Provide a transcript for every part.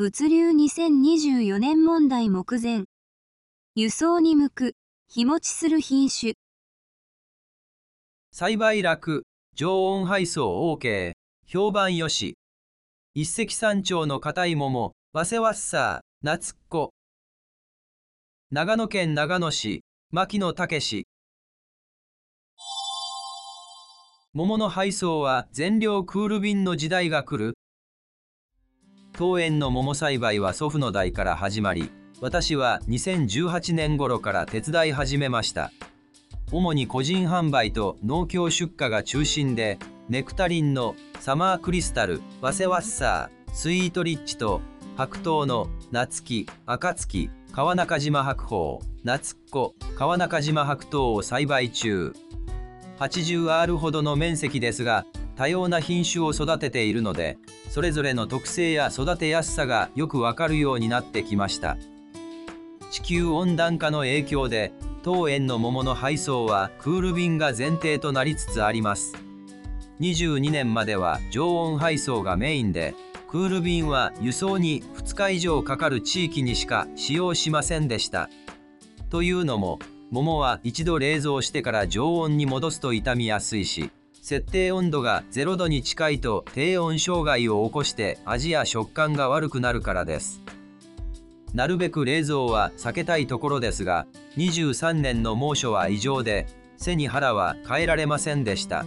物流2024年問題目前。輸送に向く、日持ちする品種。栽培楽、常温配送 OK、評判よし。一石三鳥の硬い桃、ワセワッサー、夏っ子。長野県長野市、牧野武桃の配送は全量クール便の時代が来る。当園の桃栽培は祖父の代から始まり、私は2018年頃から手伝い始めました。主に個人販売と農協出荷が中心で、ネクタリンのサマークリスタル、ワセワッサー、スイートリッチと白桃の夏木、暁、川中島白鳳、夏っ子、川中島白桃を栽培中。80R ほどの面積ですが、多様な品種を育てているので、それぞれの特性や育てやすさがよくわかるようになってきました。地球温暖化の影響で当園の桃の配送はクール便が前提となりつつあります22年までは常温配送がメインでクール便は輸送に2日以上かかる地域にしか使用しませんでしたというのも桃は一度冷蔵してから常温に戻すと傷みやすいし設定温度が0度に近いと低温障害を起こして味や食感が悪くなるからです。なるべく冷蔵は避けたいところですが、23年の猛暑は異常で、背に腹は変えられませんでした。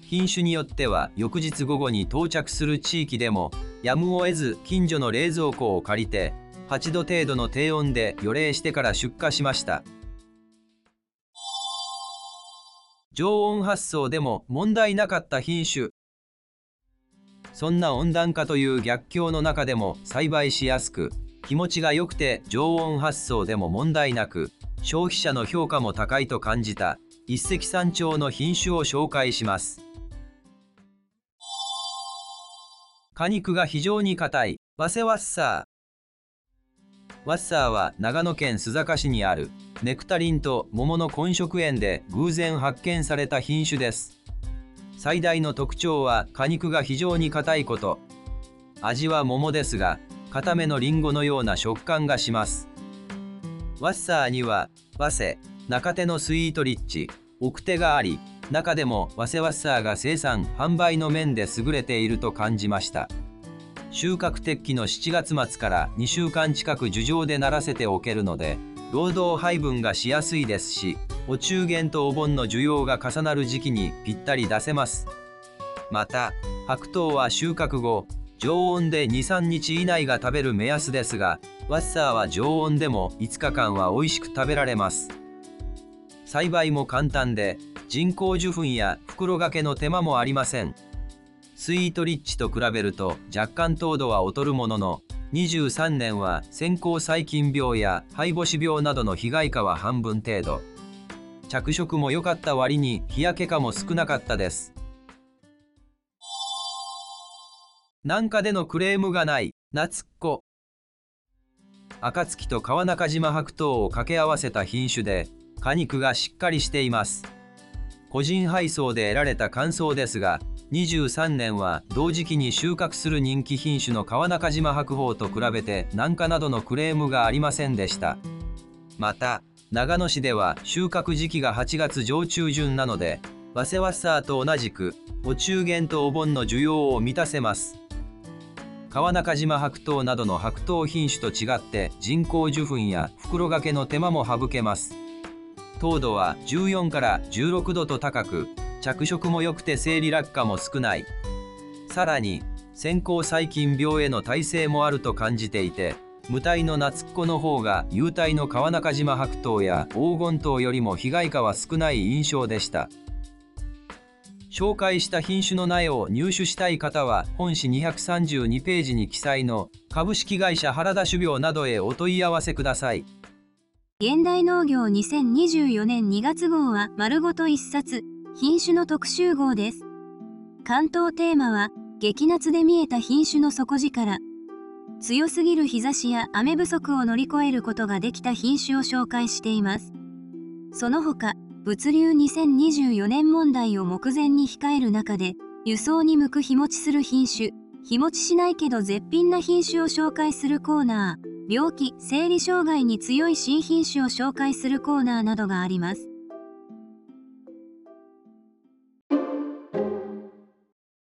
品種によっては翌日午後に到着する地域でも、やむを得ず近所の冷蔵庫を借りて、8度程度の低温で予冷してから出荷しました。常温発送でも問題なかった品種。そんな温暖化という逆境の中でも栽培しやすく、気持ちが良くて常温発送でも問題なく消費者の評価も高いと感じた一石三鳥の品種を紹介します。果肉が非常に硬いワセワッサー。ワッサーは長野県須坂市にある。ネクタリンと桃の混植園で偶然発見された品種です最大の特徴は果肉が非常に硬いこと味は桃ですが固めのリンゴのような食感がします。ワッサーには、ワセ、中手のスイートリッチ、奥手があり、中でもワセワッサーが生産・販売の面で優れていると感じました。収穫適期の7月末から2週間近く樹上でならせておけるので、労働配分がしやすいですし、お中元とお盆の需要が重なる時期にぴったり出せます。また、白桃は収穫後、常温で23日以内が食べる目安ですがワッサーは常温でも5日間は美味しく食べられます栽培も簡単で人工授粉や袋掛けの手間もありませんスイートリッチと比べると若干糖度は劣るものの23年は先行細菌病や肺母子病などの被害化は半分程度着色も良かった割に日焼け化も少なかったですなんかでのクレームがない、夏っ子。暁と川中島白桃を掛け合わせた品種で、果肉がしっかりしています。個人配送で得られた感想ですが、23年は同時期に収穫する人気品種の川中島白鳳と比べて軟化などのクレームがありませんでした。また、長野市では収穫時期が8月上中旬なので、ワセワッサーと同じく、お中元とお盆の需要を満たせます。川中島白桃などの白桃品種と違って人工授粉や袋掛けの手間も省けます糖度は14から16度と高く着色も良くて生理落下も少ないさらに先行細菌病への耐性もあると感じていて無体の夏っ子の方が有体の川中島白桃や黄金桃よりも被害化は少ない印象でした。紹介した品種の苗を入手したい方は本誌232ページに記載の株式会社原田種苗などへお問い合わせください。現代農業2024年2月号は丸ごと1冊品種の特集号です。関東テーマは激夏で見えた品種の底力。強すぎる日差しや雨不足を乗り越えることができた品種を紹介しています。その他、物流2024年問題を目前に控える中で、輸送に向く日持ちする品種、日持ちしないけど絶品な品種を紹介するコーナー、病気、生理障害に強い新品種を紹介するコーナーなどがあります。